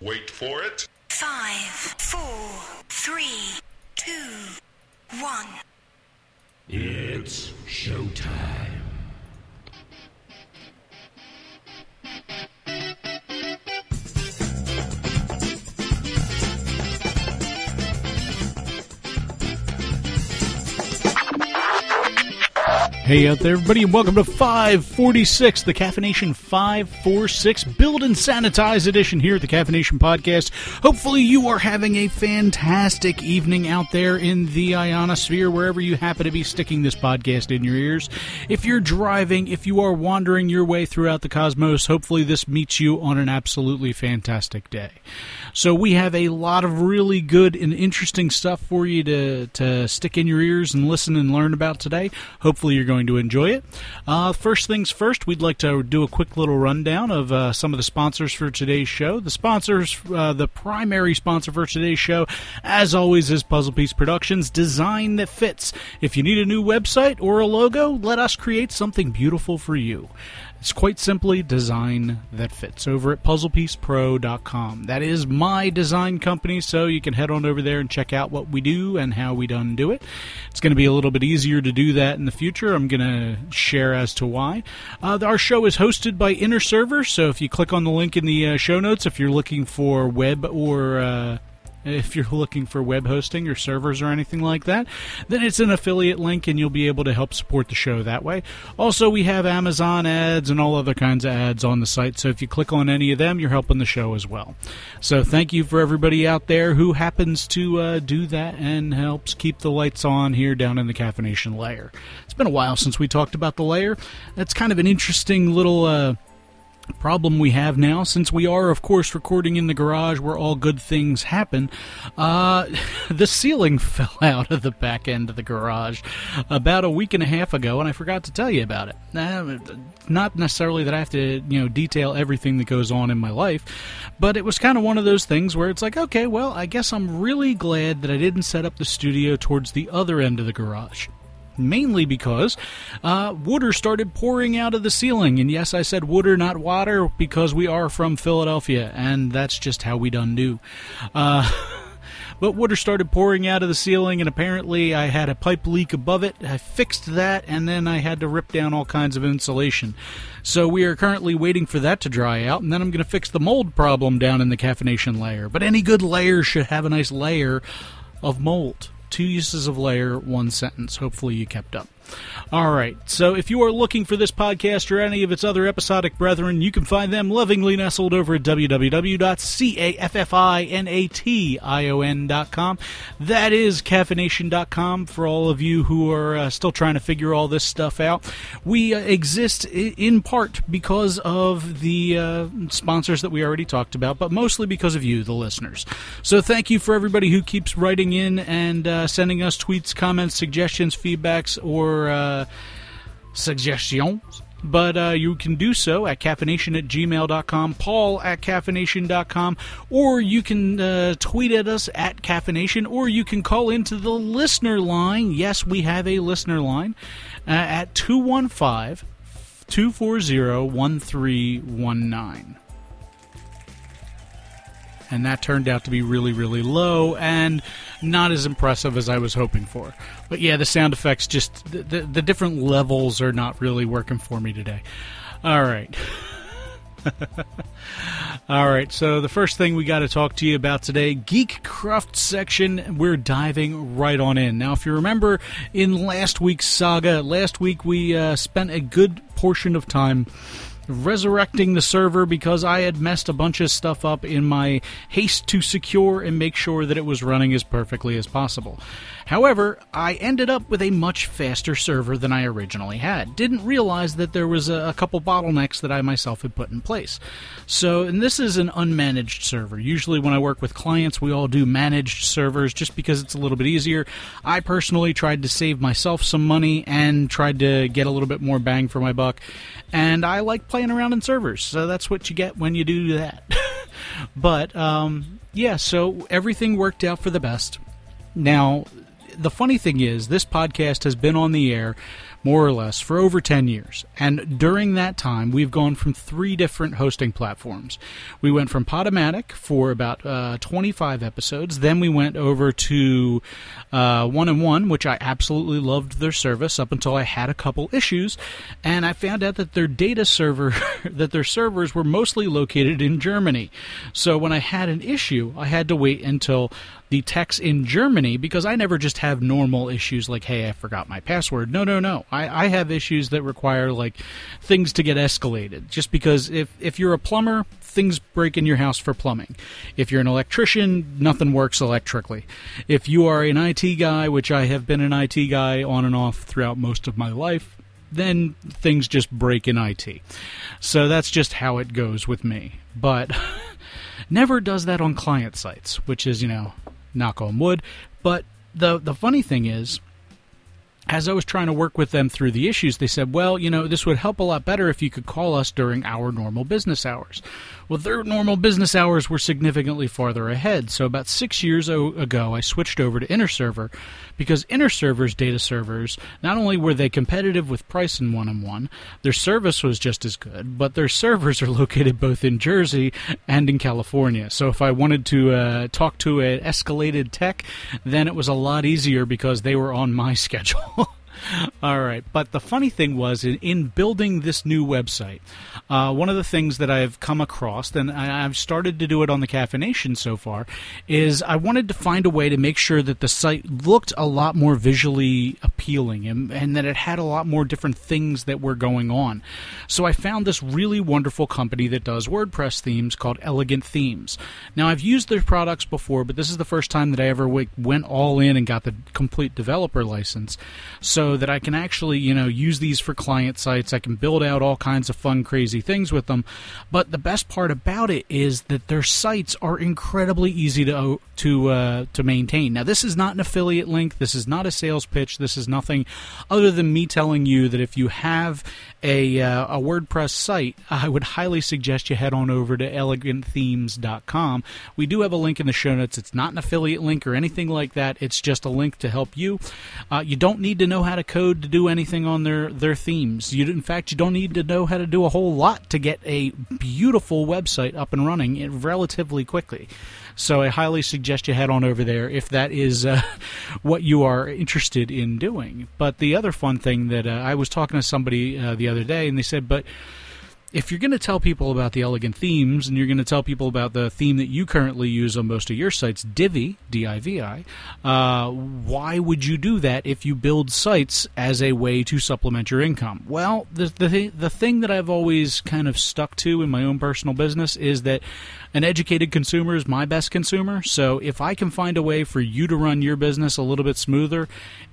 Wait for it. Five, four, three, two, one. It's showtime. Hey out there, everybody, and welcome to 546, the CaffiNation 546 Build and Sanitize edition here at the CaffiNation Podcast. Hopefully, you are having a fantastic evening out there in the ionosphere, wherever you happen to be sticking this podcast in your ears. If you're driving, if you are wandering your way throughout the cosmos, hopefully, this meets you on an absolutely fantastic day. So, we have a lot of really good and interesting stuff for you to, to stick in your ears and listen and learn about today. Hopefully, you're going to enjoy it. Uh, first things first, we'd like to do a quick little rundown of uh, some of the sponsors for today's show. The sponsors, uh, the primary sponsor for today's show, as always, is Puzzle Piece Productions Design That Fits. If you need a new website or a logo, let us create something beautiful for you. It's quite simply design that fits over at puzzlepiecepro.com. That is my design company, so you can head on over there and check out what we do and how we done do it. It's going to be a little bit easier to do that in the future. I'm going to share as to why. Uh, our show is hosted by InterServer, so if you click on the link in the uh, show notes, if you're looking for web or uh, if you're looking for web hosting or servers or anything like that, then it's an affiliate link and you'll be able to help support the show that way. Also, we have Amazon ads and all other kinds of ads on the site, so if you click on any of them, you're helping the show as well. So, thank you for everybody out there who happens to uh, do that and helps keep the lights on here down in the CaffiNation layer. It's been a while since we talked about the layer. That's kind of an interesting little. Uh, problem we have now, since we are, of course, recording in the garage where all good things happen, uh, the ceiling fell out of the back end of the garage about a week and a half ago, and I forgot to tell you about it. Not necessarily that I have to, you know, detail everything that goes on in my life, but it was kind of one of those things where it's like, okay, well, I guess I'm really glad that I didn't set up the studio towards the other end of the garage mainly because uh, water started pouring out of the ceiling. And yes, I said water, not water, because we are from Philadelphia, and that's just how we done do. Uh, but water started pouring out of the ceiling, and apparently I had a pipe leak above it. I fixed that, and then I had to rip down all kinds of insulation. So we are currently waiting for that to dry out, and then I'm going to fix the mold problem down in the CaffiNation layer. But any good layer should have a nice layer of mold two uses of layer, one sentence. Hopefully you kept up. All right. So if you are looking for this podcast or any of its other episodic brethren, you can find them lovingly nestled over at www.caffeination.com. That is caffeination.com for all of you who are uh, still trying to figure all this stuff out. We uh, exist in part because of the uh, sponsors that we already talked about, but mostly because of you, the listeners. So thank you for everybody who keeps writing in and uh, sending us tweets, comments, suggestions, feedbacks, or uh, suggestions. But uh, you can do so at caffeination at gmail.com, paul at caffeination.com, or you can uh, tweet at us at caffeination, or you can call into the listener line. Yes, we have a listener line uh, at 215 240 1319 and that turned out to be really, really low and not as impressive as I was hoping for. But yeah, the sound effects just the, the, the different levels are not really working for me today. All right. All right, so the first thing we got to talk to you about today, Geek Craft section, we're diving right on in. Now, if you remember in last week's saga, last week we uh, spent a good portion of time resurrecting the server because I had messed a bunch of stuff up in my haste to secure and make sure that it was running as perfectly as possible. However, I ended up with a much faster server than I originally had. Didn't realize that there was a, a couple bottlenecks that I myself had put in place. So, and this is an unmanaged server. Usually, when I work with clients, we all do managed servers just because it's a little bit easier. I personally tried to save myself some money and tried to get a little bit more bang for my buck. And I like playing around in servers, so that's what you get when you do that. but, um, yeah, so everything worked out for the best. Now, the funny thing is, this podcast has been on the air more or less, for over 10 years. And during that time, we've gone from three different hosting platforms. We went from Podomatic for about uh, 25 episodes. Then we went over to uh, One and One, which I absolutely loved their service up until I had a couple issues, and I found out that their data server, that their servers were mostly located in Germany. So when I had an issue, I had to wait until the techs in Germany because I never just have normal issues like, hey, I forgot my password. No, no, no. I, I have issues that require like things to get escalated. Just because if, if you're a plumber, things break in your house for plumbing. If you're an electrician, nothing works electrically. If you are an IT guy, which I have been an IT guy on and off throughout most of my life, then things just break in IT. So that's just how it goes with me. But never does that on client sites, which is, you know, knock on wood. But the the funny thing is, as I was trying to work with them through the issues, they said, well, you know, this would help a lot better if you could call us during our normal business hours. Well, their normal business hours were significantly farther ahead. So about six years ago, I switched over to InterServer because InterServer's data servers, not only were they competitive with price in one-on-one, their service was just as good, but their servers are located both in Jersey and in California. So if I wanted to uh, talk to an escalated tech, then it was a lot easier because they were on my schedule. All right. But the funny thing was, in, in building this new website, uh, one of the things that I've come across, and I, I've started to do it on the CaffiNation so far, is I wanted to find a way to make sure that the site looked a lot more visually appealing and, and that it had a lot more different things that were going on. So I found this really wonderful company that does WordPress themes called Elegant Themes. Now, I've used their products before, but this is the first time that I ever went all in and got the complete developer license. So that I can actually, you know, use these for client sites. I can build out all kinds of fun, crazy things with them. But the best part about it is that their sites are incredibly easy to to uh, to maintain. Now, this is not an affiliate link. This is not a sales pitch. This is nothing other than me telling you that if you have a uh, a WordPress site, I would highly suggest you head on over to elegantthemes.com. We do have a link in the show notes. It's not an affiliate link or anything like that. It's just a link to help you. Uh, you don't need to know how to code to do anything on their their themes. You in fact you don't need to know how to do a whole lot to get a beautiful website up and running relatively quickly. So I highly suggest you head on over there if that is uh, what you are interested in doing. But the other fun thing that uh, I was talking to somebody uh, the other day, and they said, but if you're going to tell people about the elegant themes and you're going to tell people about the theme that you currently use on most of your sites, Divi, D-I-V-I, uh, why would you do that if you build sites as a way to supplement your income? Well, the the the thing that I've always kind of stuck to in my own personal business is that an educated consumer is my best consumer. So if I can find a way for you to run your business a little bit smoother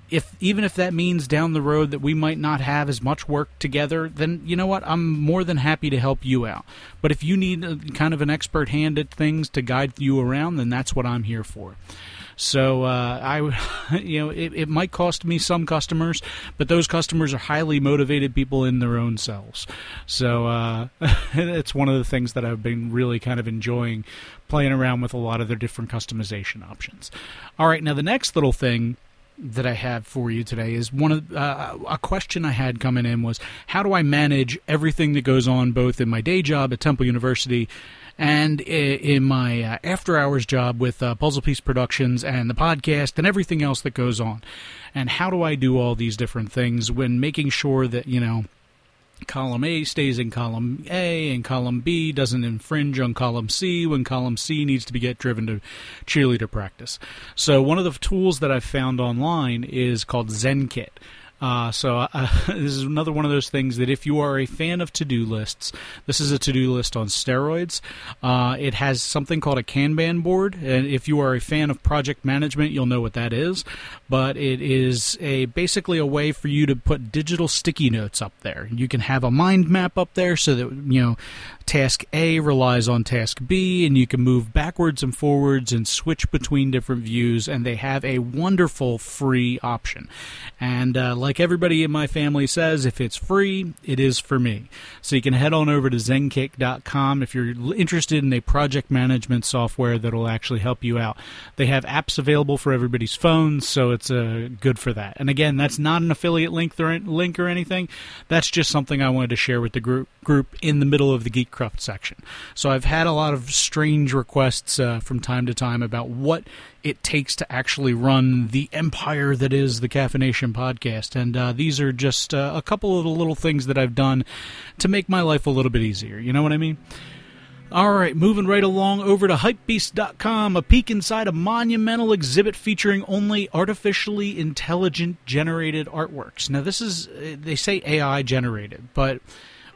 if even if that means down the road that we might not have as much work together, then you know what? I'm more than happy to help you out. But if you need a, kind of an expert hand at things to guide you around, then that's what I'm here for. So uh, I, you know, it, it, might cost me some customers, but those customers are highly motivated people in their own selves. So uh, it's one of the things that I've been really kind of enjoying playing around with a lot of their different customization options. All right, now the next little thing that I have for you today is one of uh, a question I had coming in was how do I manage everything that goes on both in my day job at Temple University and in my uh, after hours job with uh, Puzzle Piece Productions and the podcast and everything else that goes on. And how do I do all these different things when making sure that, you know, column A stays in column A and column B doesn't infringe on column C when column C needs to be get driven to cheerleader practice. So one of the tools that I've found online is called ZenKit. Uh, so uh, this is another one of those things that if you are a fan of to-do lists, this is a to-do list on steroids. Uh, it has something called a Kanban board, and if you are a fan of project management, you'll know what that is. But it is a basically a way for you to put digital sticky notes up there. You can have a mind map up there so that you know task A relies on task B, and you can move backwards and forwards and switch between different views. And they have a wonderful free option. And uh, like everybody in my family says, if it's free, it is for me. So you can head on over to zenkit.com if you're interested in a project management software that'll actually help you out. They have apps available for everybody's phones, so it's uh, good for that. And again, that's not an affiliate link or, link or anything. That's just something I wanted to share with the group group in the middle of the Geekcraft section. So I've had a lot of strange requests uh, from time to time about what it takes to actually run the empire that is the CaffiNation podcast. And uh, these are just uh, a couple of the little things that I've done to make my life a little bit easier. You know what I mean? All right, moving right along over to Hypebeast.com, a peek inside a monumental exhibit featuring only artificially intelligent generated artworks. Now, this is, uh, they say AI generated, but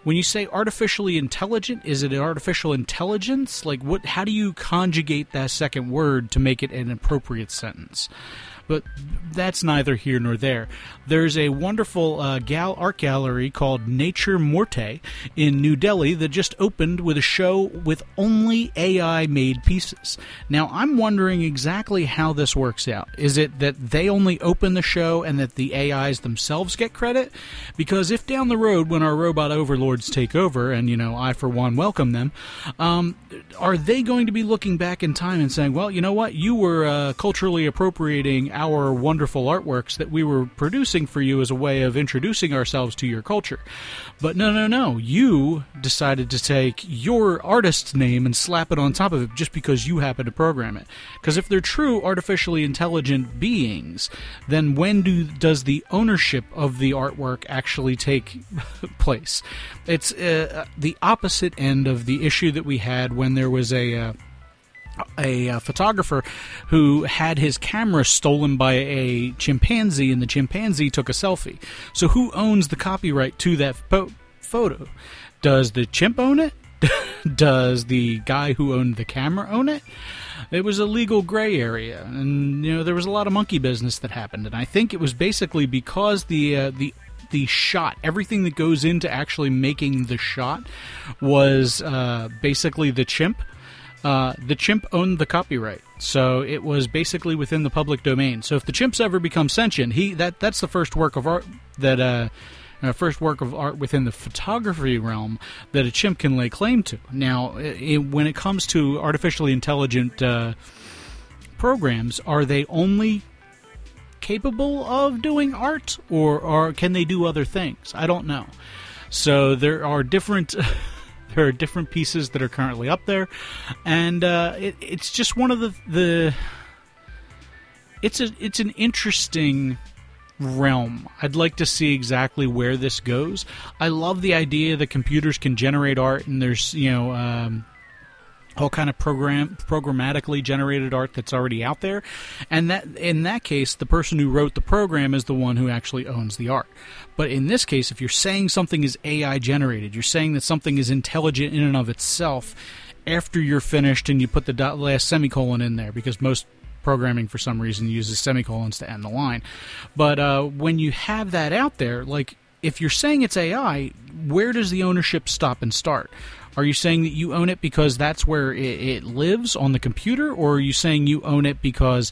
when you say artificially intelligent, is it an artificial intelligence? Like what how do you conjugate that second word to make it an appropriate sentence? But that's neither here nor there. There's a wonderful uh, gal art gallery called Nature Morte in New Delhi that just opened with a show with only AI made pieces. Now, I'm wondering exactly how this works out. Is it that they only open the show and that the AIs themselves get credit? Because if down the road, when our robot overlords take over, and you know, I for one welcome them, um, are they going to be looking back in time and saying, well, you know what, you were uh, culturally appropriating our wonderful artworks that we were producing for you as a way of introducing ourselves to your culture. But no, no, no. You decided to take your artist's name and slap it on top of it just because you happen to program it. Because if they're true artificially intelligent beings, then when do does the ownership of the artwork actually take place? It's uh, the opposite end of the issue that we had when there was a. Uh, a, a, photographer who had his camera stolen by a chimpanzee, and the chimpanzee took a selfie. So, who owns the copyright to that po- photo? Does the chimp own it? Does the guy who owned the camera own it? It was a legal gray area, and you know there was a lot of monkey business that happened. And I think it was basically because the uh, the the shot, everything that goes into actually making the shot, was uh, basically the chimp uh, the chimp owned the copyright, so it was basically within the public domain. So if the chimps ever become sentient, he that that's the first work of art that uh, uh, first work of art within the photography realm that a chimp can lay claim to. Now, it, when it comes to artificially intelligent uh, programs, are they only capable of doing art, or, or can they do other things? I don't know. So there are different. There are different pieces that are currently up there, and uh, it, it's just one of the the. It's a it's an interesting realm. I'd like to see exactly where this goes. I love the idea that computers can generate art, and there's you know um, all kind of program programmatically generated art that's already out there. And that in that case the person who wrote the program is the one who actually owns the art. But in this case if you're saying something is AI generated you're saying that something is intelligent in and of itself after you're finished and you put the dot last semicolon in there because most programming for some reason uses semicolons to end the line. But uh, when you have that out there like if you're saying it's AI, where does the ownership stop and start? Are you saying that you own it because that's where it, it, lives on the computer, or are you saying you own it because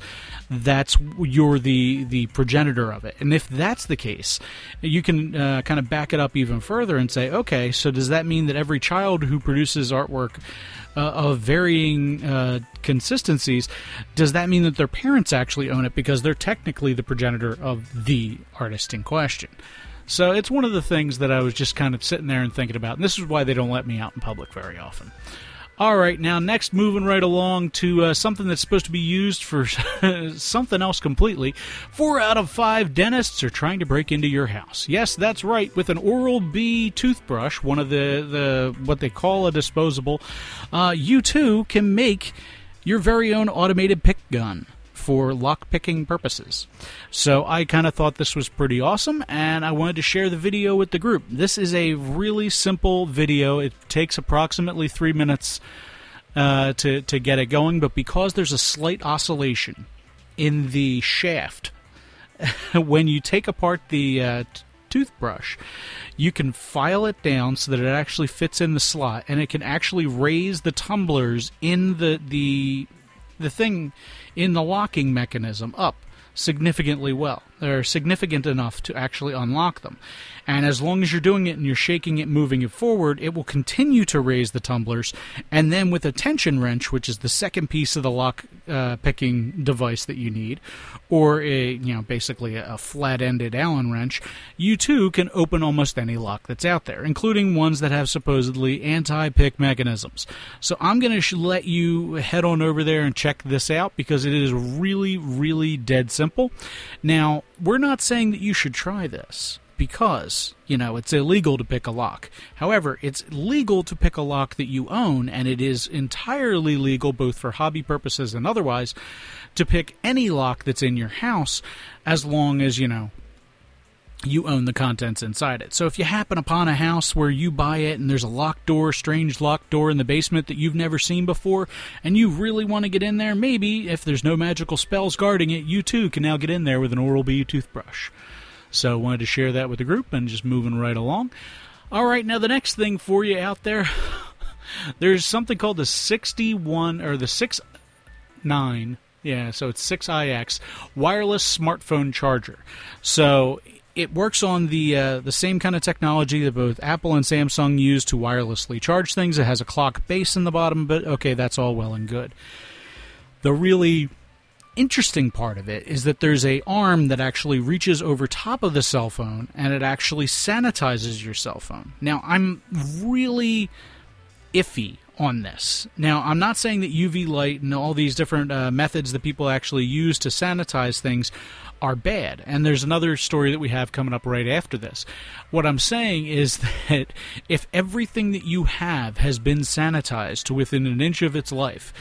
that's you're the the progenitor of it? And if that's the case, you can uh, kind of back it up even further and say, okay, so does that mean that every child who produces artwork uh, of varying uh, consistencies, does that mean that their parents actually own it because they're technically the progenitor of the artist in question? So it's one of the things that I was just kind of sitting there and thinking about. And this is why they don't let me out in public very often. All right, now next, moving right along to uh, something that's supposed to be used for something else completely. Four out of five dentists are trying to break into your house. Yes, that's right. With an Oral B toothbrush, one of the, the what they call a disposable, uh, you too can make your very own automated pick gun for lock-picking purposes. So I kind of thought this was pretty awesome, and I wanted to share the video with the group. This is a really simple video. It takes approximately three minutes uh, to, to get it going, but because there's a slight oscillation in the shaft, when you take apart the uh, toothbrush, you can file it down so that it actually fits in the slot, and it can actually raise the tumblers in the the the thing in the locking mechanism up significantly well. They're significant enough to actually unlock them. And as long as you're doing it and you're shaking it, moving it forward, it will continue to raise the tumblers. And then with a tension wrench, which is the second piece of the lock uh, picking device that you need, or a you know basically a flat-ended Allen wrench, you too can open almost any lock that's out there, including ones that have supposedly anti-pick mechanisms. So I'm going to sh- let you head on over there and check this out because it is really, really dead simple. Now we're not saying that you should try this because, you know, it's illegal to pick a lock. However, it's legal to pick a lock that you own, and it is entirely legal, both for hobby purposes and otherwise, to pick any lock that's in your house as long as, you know, you own the contents inside it. So if you happen upon a house where you buy it and there's a locked door, strange locked door in the basement that you've never seen before, and you really want to get in there, maybe if there's no magical spells guarding it, you too can now get in there with an Oral B toothbrush. So I wanted to share that with the group and just moving right along. All right, now the next thing for you out there, there's something called the 61 or the 69. Yeah, so it's 6iX wireless smartphone charger. So it works on the uh, the same kind of technology that both Apple and Samsung use to wirelessly charge things. It has a clock base in the bottom, but okay, that's all well and good. The really interesting part of it is that there's a arm that actually reaches over top of the cell phone and it actually sanitizes your cell phone. Now, I'm really iffy on this. Now, I'm not saying that UV light and all these different uh, methods that people actually use to sanitize things are bad. And there's another story that we have coming up right after this. What I'm saying is that if everything that you have has been sanitized to within an inch of its life,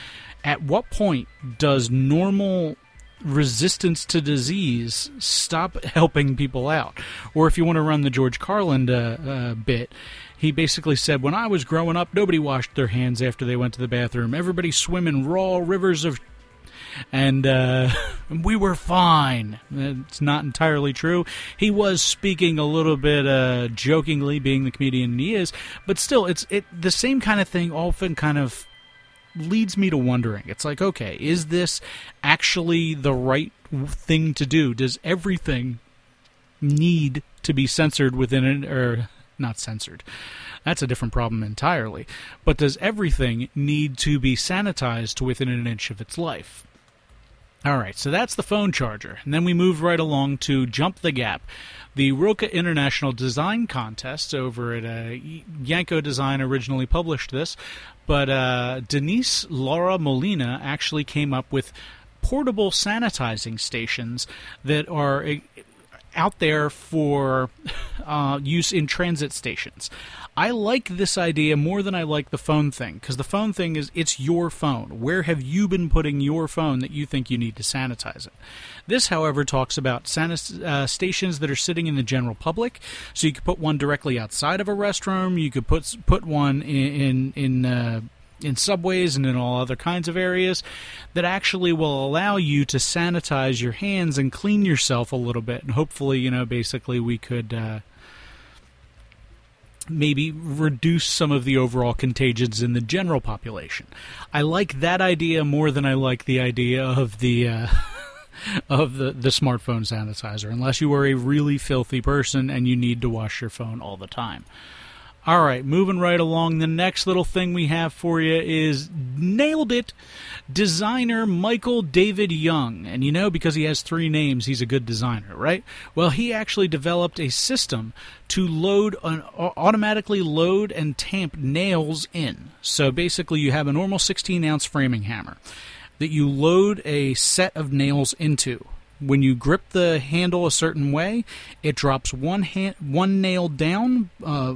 at what point does normal resistance to disease stop helping people out? Or if you want to run the George Carlin uh, uh, bit, he basically said, When I was growing up, nobody washed their hands after they went to the bathroom. Everybody swam in raw rivers of. And uh, we were fine. It's not entirely true. He was speaking a little bit uh, jokingly, being the comedian he is, but still, it's it the same kind of thing. Often, kind of leads me to wondering. It's like, okay, is this actually the right thing to do? Does everything need to be censored within it, or not censored? That's a different problem entirely. But does everything need to be sanitized within an inch of its life? All right, so that's the phone charger. And then we move right along to Jump the Gap, the Roca International Design Contest over at uh, Yanko Design originally published this, but uh, Denise Laura Molina actually came up with portable sanitizing stations that are uh, out there for uh, use in transit stations. I like this idea more than I like the phone thing because the phone thing is it's your phone. Where have you been putting your phone that you think you need to sanitize it? This, however, talks about uh, stations that are sitting in the general public. So you could put one directly outside of a restroom. You could put put one in in, in uh, in subways and in all other kinds of areas that actually will allow you to sanitize your hands and clean yourself a little bit. And hopefully, you know, basically we could uh, maybe reduce some of the overall contagions in the general population. I like that idea more than I like the idea of the. Uh, of the, the smartphone sanitizer, unless you are a really filthy person and you need to wash your phone all the time. All right, moving right along. The next little thing we have for you is nailed it. Designer Michael David Young. And you know, because he has three names, he's a good designer, right? Well, he actually developed a system to load, an, automatically load and tamp nails in. So basically, you have a normal 16 ounce framing hammer that you load a set of nails into when you grip the handle a certain way, it drops one hand, one nail down uh,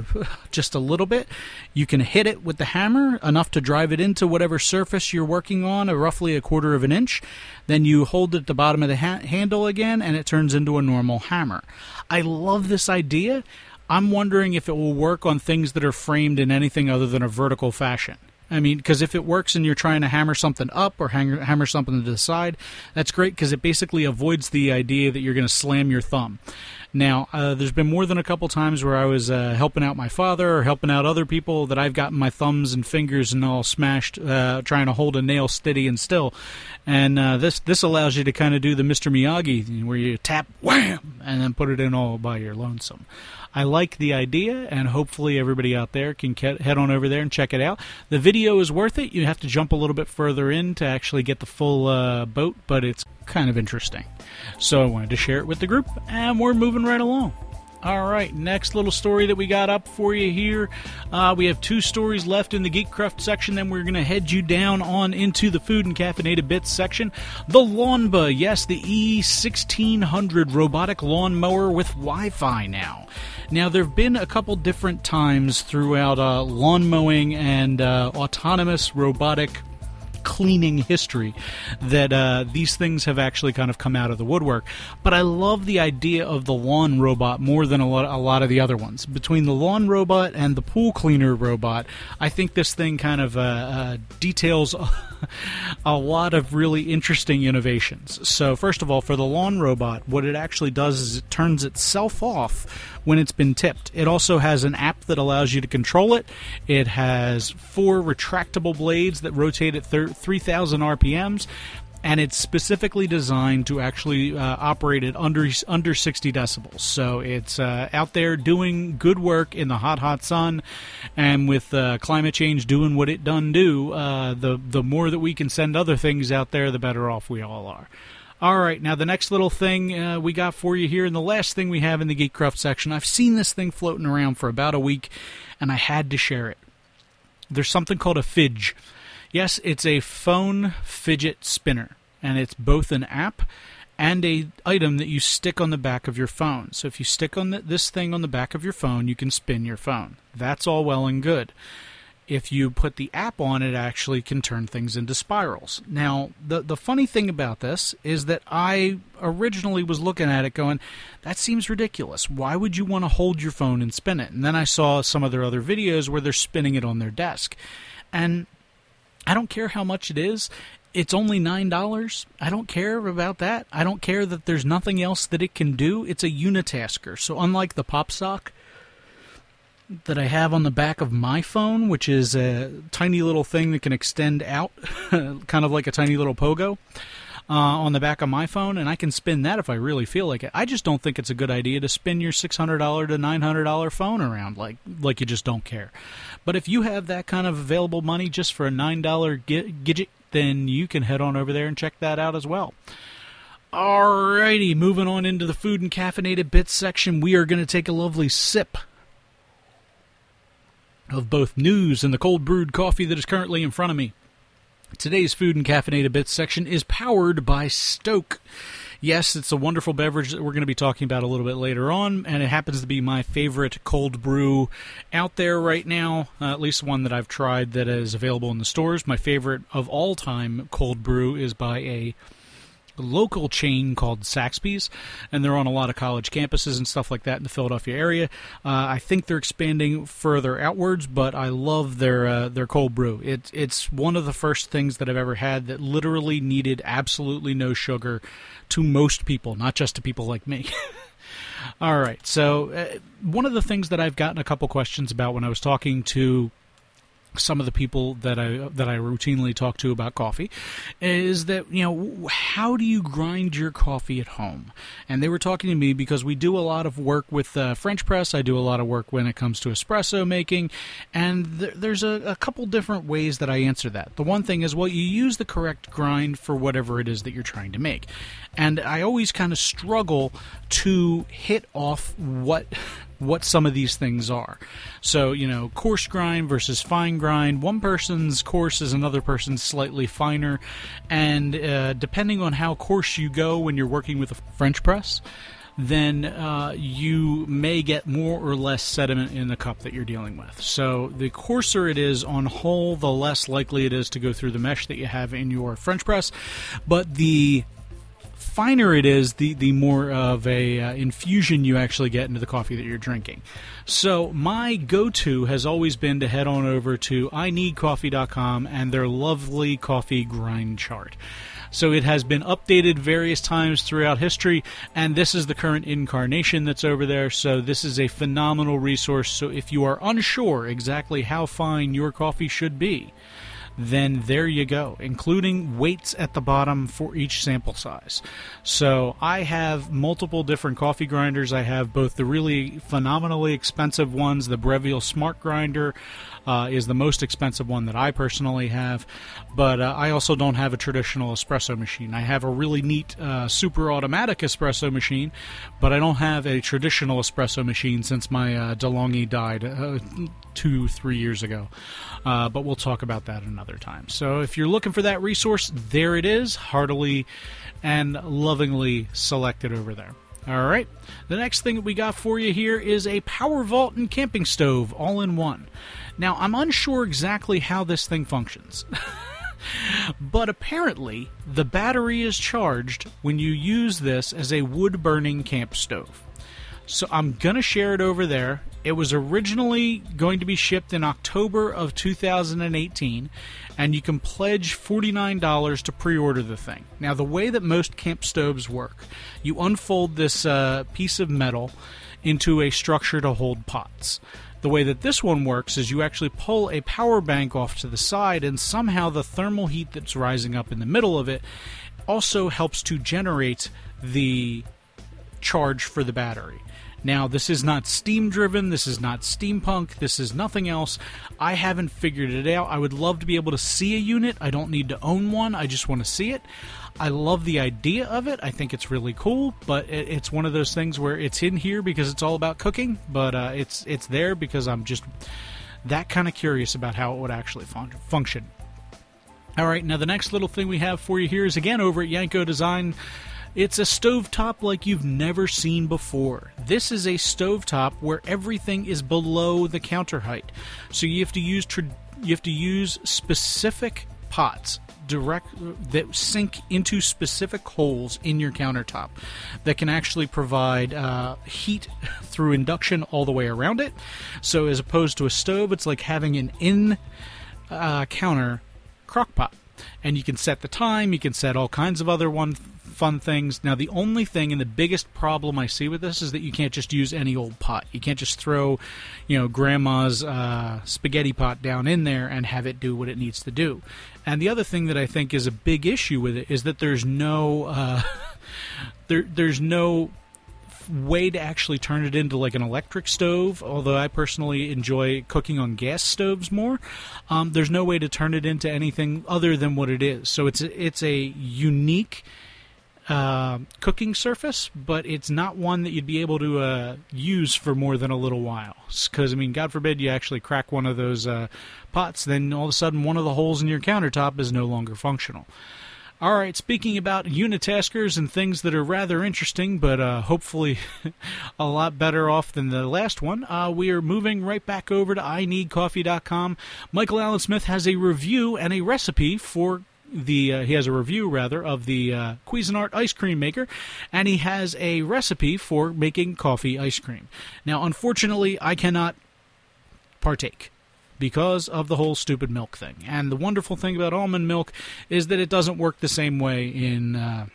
just a little bit. You can hit it with the hammer enough to drive it into whatever surface you're working on, roughly a quarter of an inch. Then you hold it at the bottom of the ha- handle again, and it turns into a normal hammer. I love this idea. I'm wondering if it will work on things that are framed in anything other than a vertical fashion. I mean, because if it works and you're trying to hammer something up or hammer something to the side, that's great because it basically avoids the idea that you're going to slam your thumb. Now, uh, there's been more than a couple times where I was uh, helping out my father or helping out other people that I've gotten my thumbs and fingers and all smashed uh, trying to hold a nail steady and still. And uh, this this allows you to kind of do the Mr. Miyagi where you tap wham and then put it in all by your lonesome. I like the idea, and hopefully everybody out there can ke- head on over there and check it out. The video is worth it. You have to jump a little bit further in to actually get the full uh, boat, but it's kind of interesting. So I wanted to share it with the group, and we're moving right along. All right, next little story that we got up for you here. Uh, we have two stories left in the Geekcraft section, then we're going to head you down on into the food and caffeinated bits section. The Lawnba, yes, the E1600 robotic lawnmower with Wi Fi now. Now, there have been a couple different times throughout uh, lawn mowing and uh, autonomous robotic cleaning history that uh, these things have actually kind of come out of the woodwork. But I love the idea of the lawn robot more than a lot, a lot of the other ones. Between the lawn robot and the pool cleaner robot, I think this thing kind of uh, uh, details a lot of really interesting innovations. So, first of all, for the lawn robot, what it actually does is it turns itself off when it's been tipped. It also has an app that allows you to control it. It has four retractable blades that rotate at 3,000 RPMs and it's specifically designed to actually uh, operate at under under 60 decibels. So it's uh, out there doing good work in the hot, hot sun, and with uh, climate change doing what it done do, uh, the the more that we can send other things out there, the better off we all are. All right, now the next little thing uh, we got for you here, and the last thing we have in the Geekcraft section. I've seen this thing floating around for about a week, and I had to share it. There's something called a Fidge. Yes, it's a phone fidget spinner, and it's both an app and a item that you stick on the back of your phone. So if you stick on the, this thing on the back of your phone, you can spin your phone. That's all well and good if you put the app on, it actually can turn things into spirals. Now, the the funny thing about this is that I originally was looking at it going, that seems ridiculous. Why would you want to hold your phone and spin it? And then I saw some of their other videos where they're spinning it on their desk. And I don't care how much it is. It's only $9. I don't care about that. I don't care that there's nothing else that it can do. It's a unitasker. So unlike the pop sock, that I have on the back of my phone, which is a tiny little thing that can extend out, kind of like a tiny little pogo. Uh, on the back of my phone, and I can spin that if I really feel like it. I just don't think it's a good idea to spin your six hundred dollar to nine hundred dollar phone around like like you just don't care. But if you have that kind of available money just for a nine dollar gadget, then you can head on over there and check that out as well. Alrighty, moving on into the food and caffeinated bits section, we are going to take a lovely sip of both news and the cold brewed coffee that is currently in front of me. Today's food and caffeinated bits section is powered by Stok. Yes, it's a wonderful beverage that we're going to be talking about a little bit later on, and it happens to be my favorite cold brew out there right now, uh, at least one that I've tried that is available in the stores. My favorite of all time cold brew is by a local chain called Saxby's, and they're on a lot of college campuses and stuff like that in the Philadelphia area. Uh, I think they're expanding further outwards, but I love their uh, their cold brew. It's it's one of the first things that I've ever had that literally needed absolutely no sugar to most people, not just to people like me. All right, so uh, one of the things that I've gotten a couple questions about when I was talking to some of the people that I that I routinely talk to about coffee is that you know how do you grind your coffee at home? And they were talking to me because we do a lot of work with uh, French press. I do a lot of work when it comes to espresso making, and th- there's a, a couple different ways that I answer that. The one thing is, well, you use the correct grind for whatever it is that you're trying to make, and I always kind of struggle to hit off what what some of these things are. So, you know, coarse grind versus fine grind. One person's coarse is another person's slightly finer. And uh, depending on how coarse you go when you're working with a French press, then uh, you may get more or less sediment in the cup that you're dealing with. So, the coarser it is on whole, the less likely it is to go through the mesh that you have in your French press. But the finer it is, the the more of a uh, infusion you actually get into the coffee that you're drinking. So my go-to has always been to head on over to ineedcoffee.com and their lovely coffee grind chart. So it has been updated various times throughout history, and this is the current incarnation that's over there. So this is a phenomenal resource. So if you are unsure exactly how fine your coffee should be, then there you go, including weights at the bottom for each sample size. So I have multiple different coffee grinders. I have both the really phenomenally expensive ones, the Breville Smart Grinder uh, is the most expensive one that I personally have. But uh, I also don't have a traditional espresso machine. I have a really neat uh, super automatic espresso machine, but I don't have a traditional espresso machine since my uh, DeLonghi died uh, two, three years ago. Uh, but we'll talk about that another time. So if you're looking for that resource, there it is, heartily and lovingly selected over there. All right. The next thing that we got for you here is a power vault and camping stove all in one. Now, I'm unsure exactly how this thing functions. but apparently, the battery is charged when you use this as a wood burning camp stove. So I'm going to share it over there. It was originally going to be shipped in October of 2018, and you can pledge $49 to pre order the thing. Now, the way that most camp stoves work, you unfold this uh, piece of metal into a structure to hold pots. The way that this one works is you actually pull a power bank off to the side, and somehow the thermal heat that's rising up in the middle of it also helps to generate the charge for the battery. Now, this is not steam driven, this is not steampunk, this is nothing else. I haven't figured it out. I would love to be able to see a unit. I don't need to own one, I just want to see it. I love the idea of it. I think it's really cool, but it's one of those things where it's in here because it's all about cooking, but uh, it's it's there because I'm just that kind of curious about how it would actually fun- function. All right, now the next little thing we have for you here is again over at Yanko Design. It's a stovetop like you've never seen before. This is a stovetop where everything is below the counter height. So you have to use tra- you have to use specific pots direct that sink into specific holes in your countertop that can actually provide uh, heat through induction all the way around it. So as opposed to a stove, it's like having an in uh, counter crock pot and you can set the time. You can set all kinds of other one fun things. Now, the only thing and the biggest problem I see with this is that you can't just use any old pot. You can't just throw, you know, grandma's uh, spaghetti pot down in there and have it do what it needs to do. And the other thing that I think is a big issue with it is that there's no uh, there there's no way to actually turn it into like an electric stove, although I personally enjoy cooking on gas stoves more. Um, there's no way to turn it into anything other than what it is. So it's it's a unique uh, cooking surface, but it's not one that you'd be able to uh, use for more than a little while. Because I mean, God forbid you actually crack one of those uh, pots, then all of a sudden one of the holes in your countertop is no longer functional. All right, speaking about unitaskers and things that are rather interesting, but uh, hopefully a lot better off than the last one, uh, we are moving right back over to ineedcoffee.com. Michael Allen Smith has a review and a recipe for the uh, he has a review rather of the uh, Cuisinart ice cream maker, and he has a recipe for making coffee ice cream. Now, unfortunately, I cannot partake because of the whole stupid milk thing. And the wonderful thing about almond milk is that it doesn't work the same way in. Uh,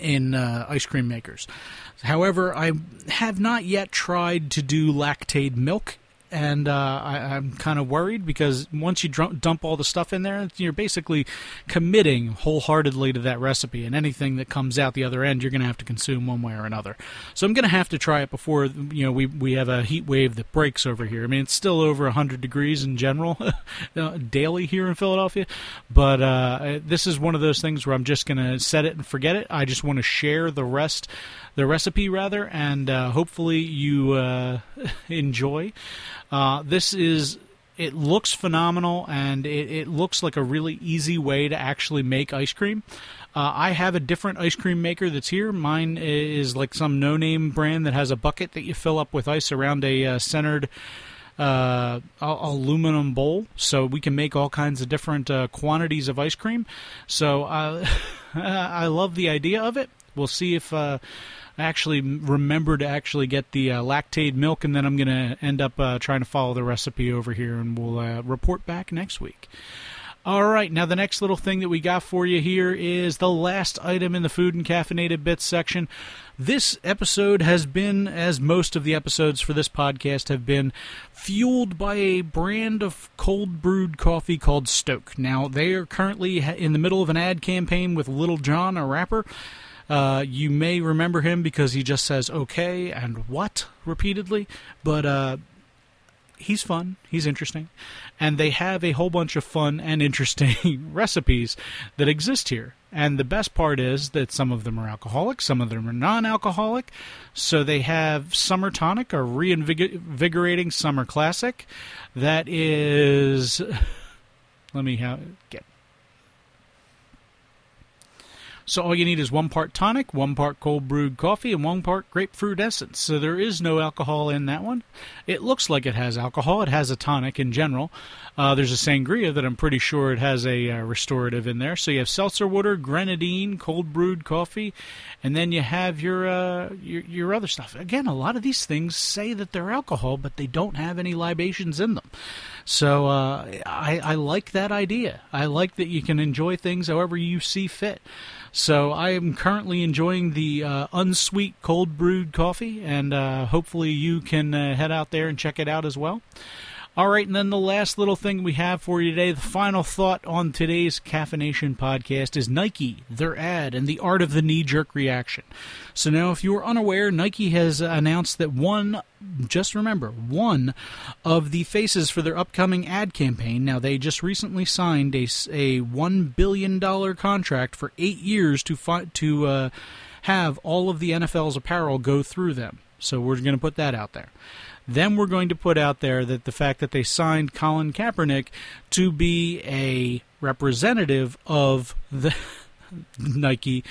in uh, ice cream makers. However, I have not yet tried to do Lactaid milk and uh, I, am kind of worried because once you dump all the stuff in there, you're basically committing wholeheartedly to that recipe, and anything that comes out the other end, you're going to have to consume one way or another. So I'm going to have to try it before you know we we have a heat wave that breaks over here. I mean, it's still over 100 degrees in general daily here in Philadelphia, but uh, this is one of those things where I'm just going to set it and forget it. I just want to share the rest the recipe rather, and uh, hopefully you uh, enjoy. Uh, this is it looks phenomenal and it, it, looks like a really easy way to actually make ice cream. Uh, I have a different ice cream maker that's here. Mine is like some no name brand that has a bucket that you fill up with ice around a uh, centered uh, aluminum bowl, so we can make all kinds of different uh, quantities of ice cream. So uh, I love the idea of it. We'll see if uh, actually remember to actually get the uh, milk, and then I'm going to end up uh, trying to follow the recipe over here, and we'll uh, report back next week. All right, now the next little thing that we got for you here is the last item in the food and caffeinated bits section. This episode has been, as most of the episodes for this podcast have been, fueled by a brand of cold brewed coffee called Stok. Now, they are currently in the middle of an ad campaign with Lil Jon, a rapper. Uh, you may remember him because he just says okay and what repeatedly, but uh, he's fun. He's interesting. And they have a whole bunch of fun and interesting recipes that exist here. And the best part is that some of them are alcoholic, some of them are non alcoholic. So they have Summer Tonic, a reinvigorating summer classic that is. Let me get so all you need is one part tonic, one part cold brewed coffee, and one part grapefruit essence. So there is no alcohol in that one. It looks like it has alcohol. It has a tonic in general. Uh, there's a sangria that I'm pretty sure it has a uh, restorative in there. So you have seltzer water, grenadine, cold brewed coffee, and then you have your, uh, your your other stuff. Again, a lot of these things say that they're alcohol, but they don't have any libations in them. So uh, I, I like that idea. I like that you can enjoy things however you see fit. So I am currently enjoying the uh, unsweet cold brewed coffee, and uh, hopefully you can uh, head out there and check it out as well. All right, and then the last little thing we have for you today, the final thought on today's CaffiNation podcast is Nike, their ad, and the art of the knee jerk reaction. So now, if you are unaware, Nike has announced that one, just remember, one of the faces for their upcoming ad campaign. Now, they just recently signed a, a $1 billion contract for eight years to, fi- to uh, have all of the NFL's apparel go through them. So we're going to put that out there. Then we're going to put out there that the fact that they signed Colin Kaepernick to be a representative of the Nike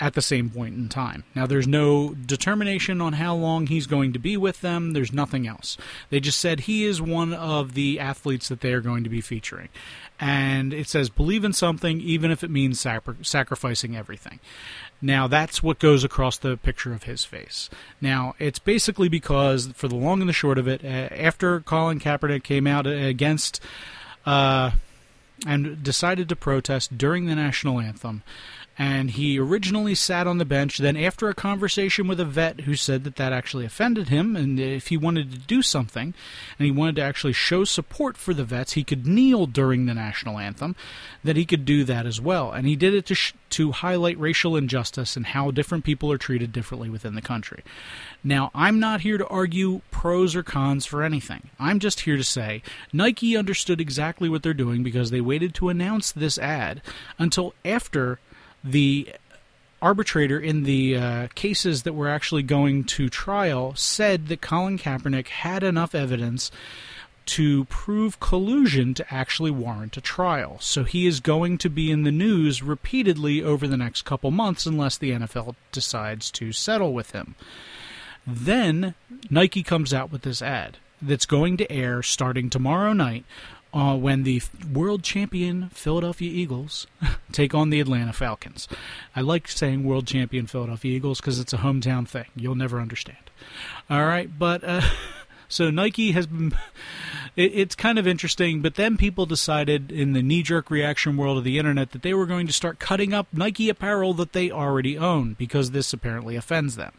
at the same point in time. Now, there's no determination on how long he's going to be with them. There's nothing else. They just said he is one of the athletes that they are going to be featuring. And it says, believe in something, even if it means sacrificing everything. Now, that's what goes across the picture of his face. Now, it's basically because, for the long and the short of it, uh, after Colin Kaepernick came out against uh, and decided to protest during the national anthem, and he originally sat on the bench. Then, after a conversation with a vet who said that that actually offended him, and if he wanted to do something, and he wanted to actually show support for the vets, he could kneel during the national anthem, that he could do that as well. And he did it to sh- to highlight racial injustice and how different people are treated differently within the country. Now, I'm not here to argue pros or cons for anything. I'm just here to say Nike understood exactly what they're doing because they waited to announce this ad until after the arbitrator in the uh, cases that were actually going to trial said that Colin Kaepernick had enough evidence to prove collusion to actually warrant a trial. So he is going to be in the news repeatedly over the next couple months unless the NFL decides to settle with him. Then Nike comes out with this ad that's going to air starting tomorrow night uh, when the world champion Philadelphia Eagles take on the Atlanta Falcons. I like saying world champion Philadelphia Eagles because it's a hometown thing. You'll never understand. All right, but uh, so Nike has been. It, it's kind of interesting, but then people decided in the knee jerk reaction world of the internet that they were going to start cutting up Nike apparel that they already own because this apparently offends them.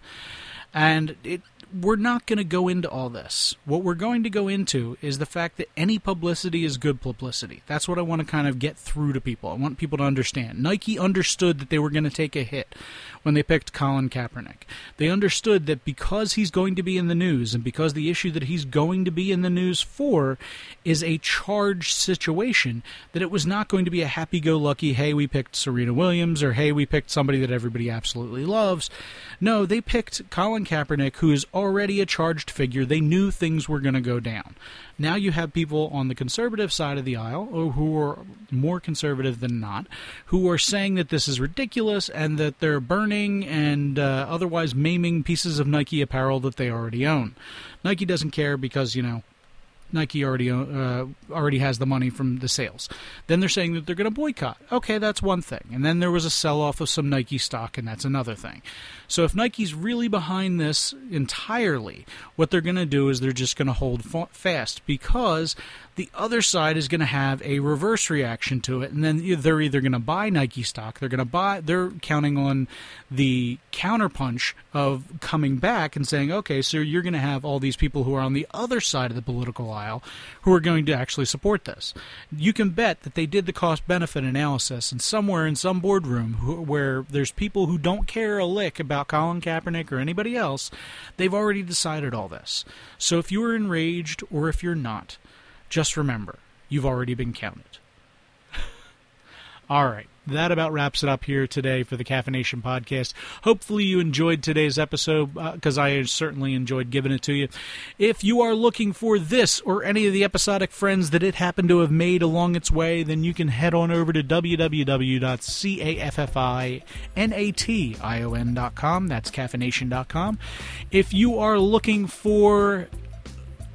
And it we're not going to go into all this. What we're going to go into is the fact that any publicity is good publicity. That's what I want to kind of get through to people. I want people to understand. Nike understood that they were going to take a hit when they picked Colin Kaepernick. They understood that because he's going to be in the news and because the issue that he's going to be in the news for is a charged situation, that it was not going to be a happy go lucky, hey, we picked Serena Williams or hey, we picked somebody that everybody absolutely loves. No, they picked Colin Kaepernick, who is already a charged figure. They knew things were going to go down. Now you have people on the conservative side of the aisle, or who are more conservative than not, who are saying that this is ridiculous and that they're burning and uh, otherwise maiming pieces of Nike apparel that they already own. Nike doesn't care because, you know, Nike already uh, already has the money from the sales. Then they're saying that they're going to boycott. Okay, that's one thing. And then there was a sell off of some Nike stock, and that's another thing. So if Nike's really behind this entirely, what they're going to do is they're just going to hold fa- fast because the other side is going to have a reverse reaction to it, and then they're either going to buy Nike stock, they're going to buy, they're counting on the counterpunch of coming back and saying, okay, so you're going to have all these people who are on the other side of the political aisle who are going to actually support this. You can bet that they did the cost benefit analysis, and somewhere in some boardroom who, where there's people who don't care a lick about Colin Kaepernick or anybody else, they've already decided all this. So if you're enraged or if you're not, just remember, you've already been counted. All right. That about wraps it up here today for the CaffiNation podcast. Hopefully, you enjoyed today's episode because uh, I certainly enjoyed giving it to you. If you are looking for this or any of the episodic friends that it happened to have made along its way, then you can head on over to www.caffeination.com. That's caffeination.com. If you are looking for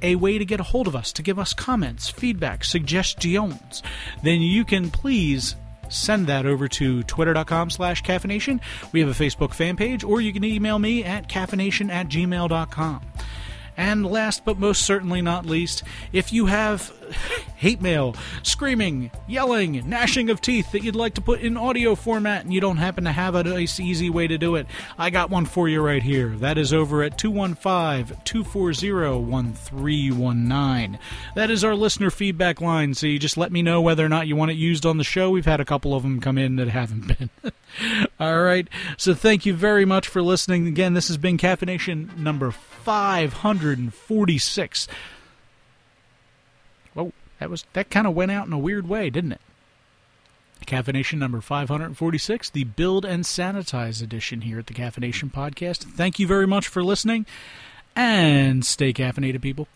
a way to get a hold of us, to give us comments, feedback, suggestions, then you can please send that over to twitter.com slash caffeination. We have a Facebook fan page, or you can email me at caffeination at gmail.com. And last but most certainly not least, if you have hate mail, screaming, yelling, gnashing of teeth that you'd like to put in audio format and you don't happen to have a nice, easy way to do it, I got one for you right here. That is over at 215 240 1319. That is our listener feedback line, so you just let me know whether or not you want it used on the show. We've had a couple of them come in that haven't been. All right, so thank you very much for listening. Again, this has been CaffiNation number 546. Whoa, that was that kind of went out in a weird way, didn't it? CaffiNation number 546, the Build and Sanitize edition here at the CaffiNation Podcast. Thank you very much for listening, and stay caffeinated, people.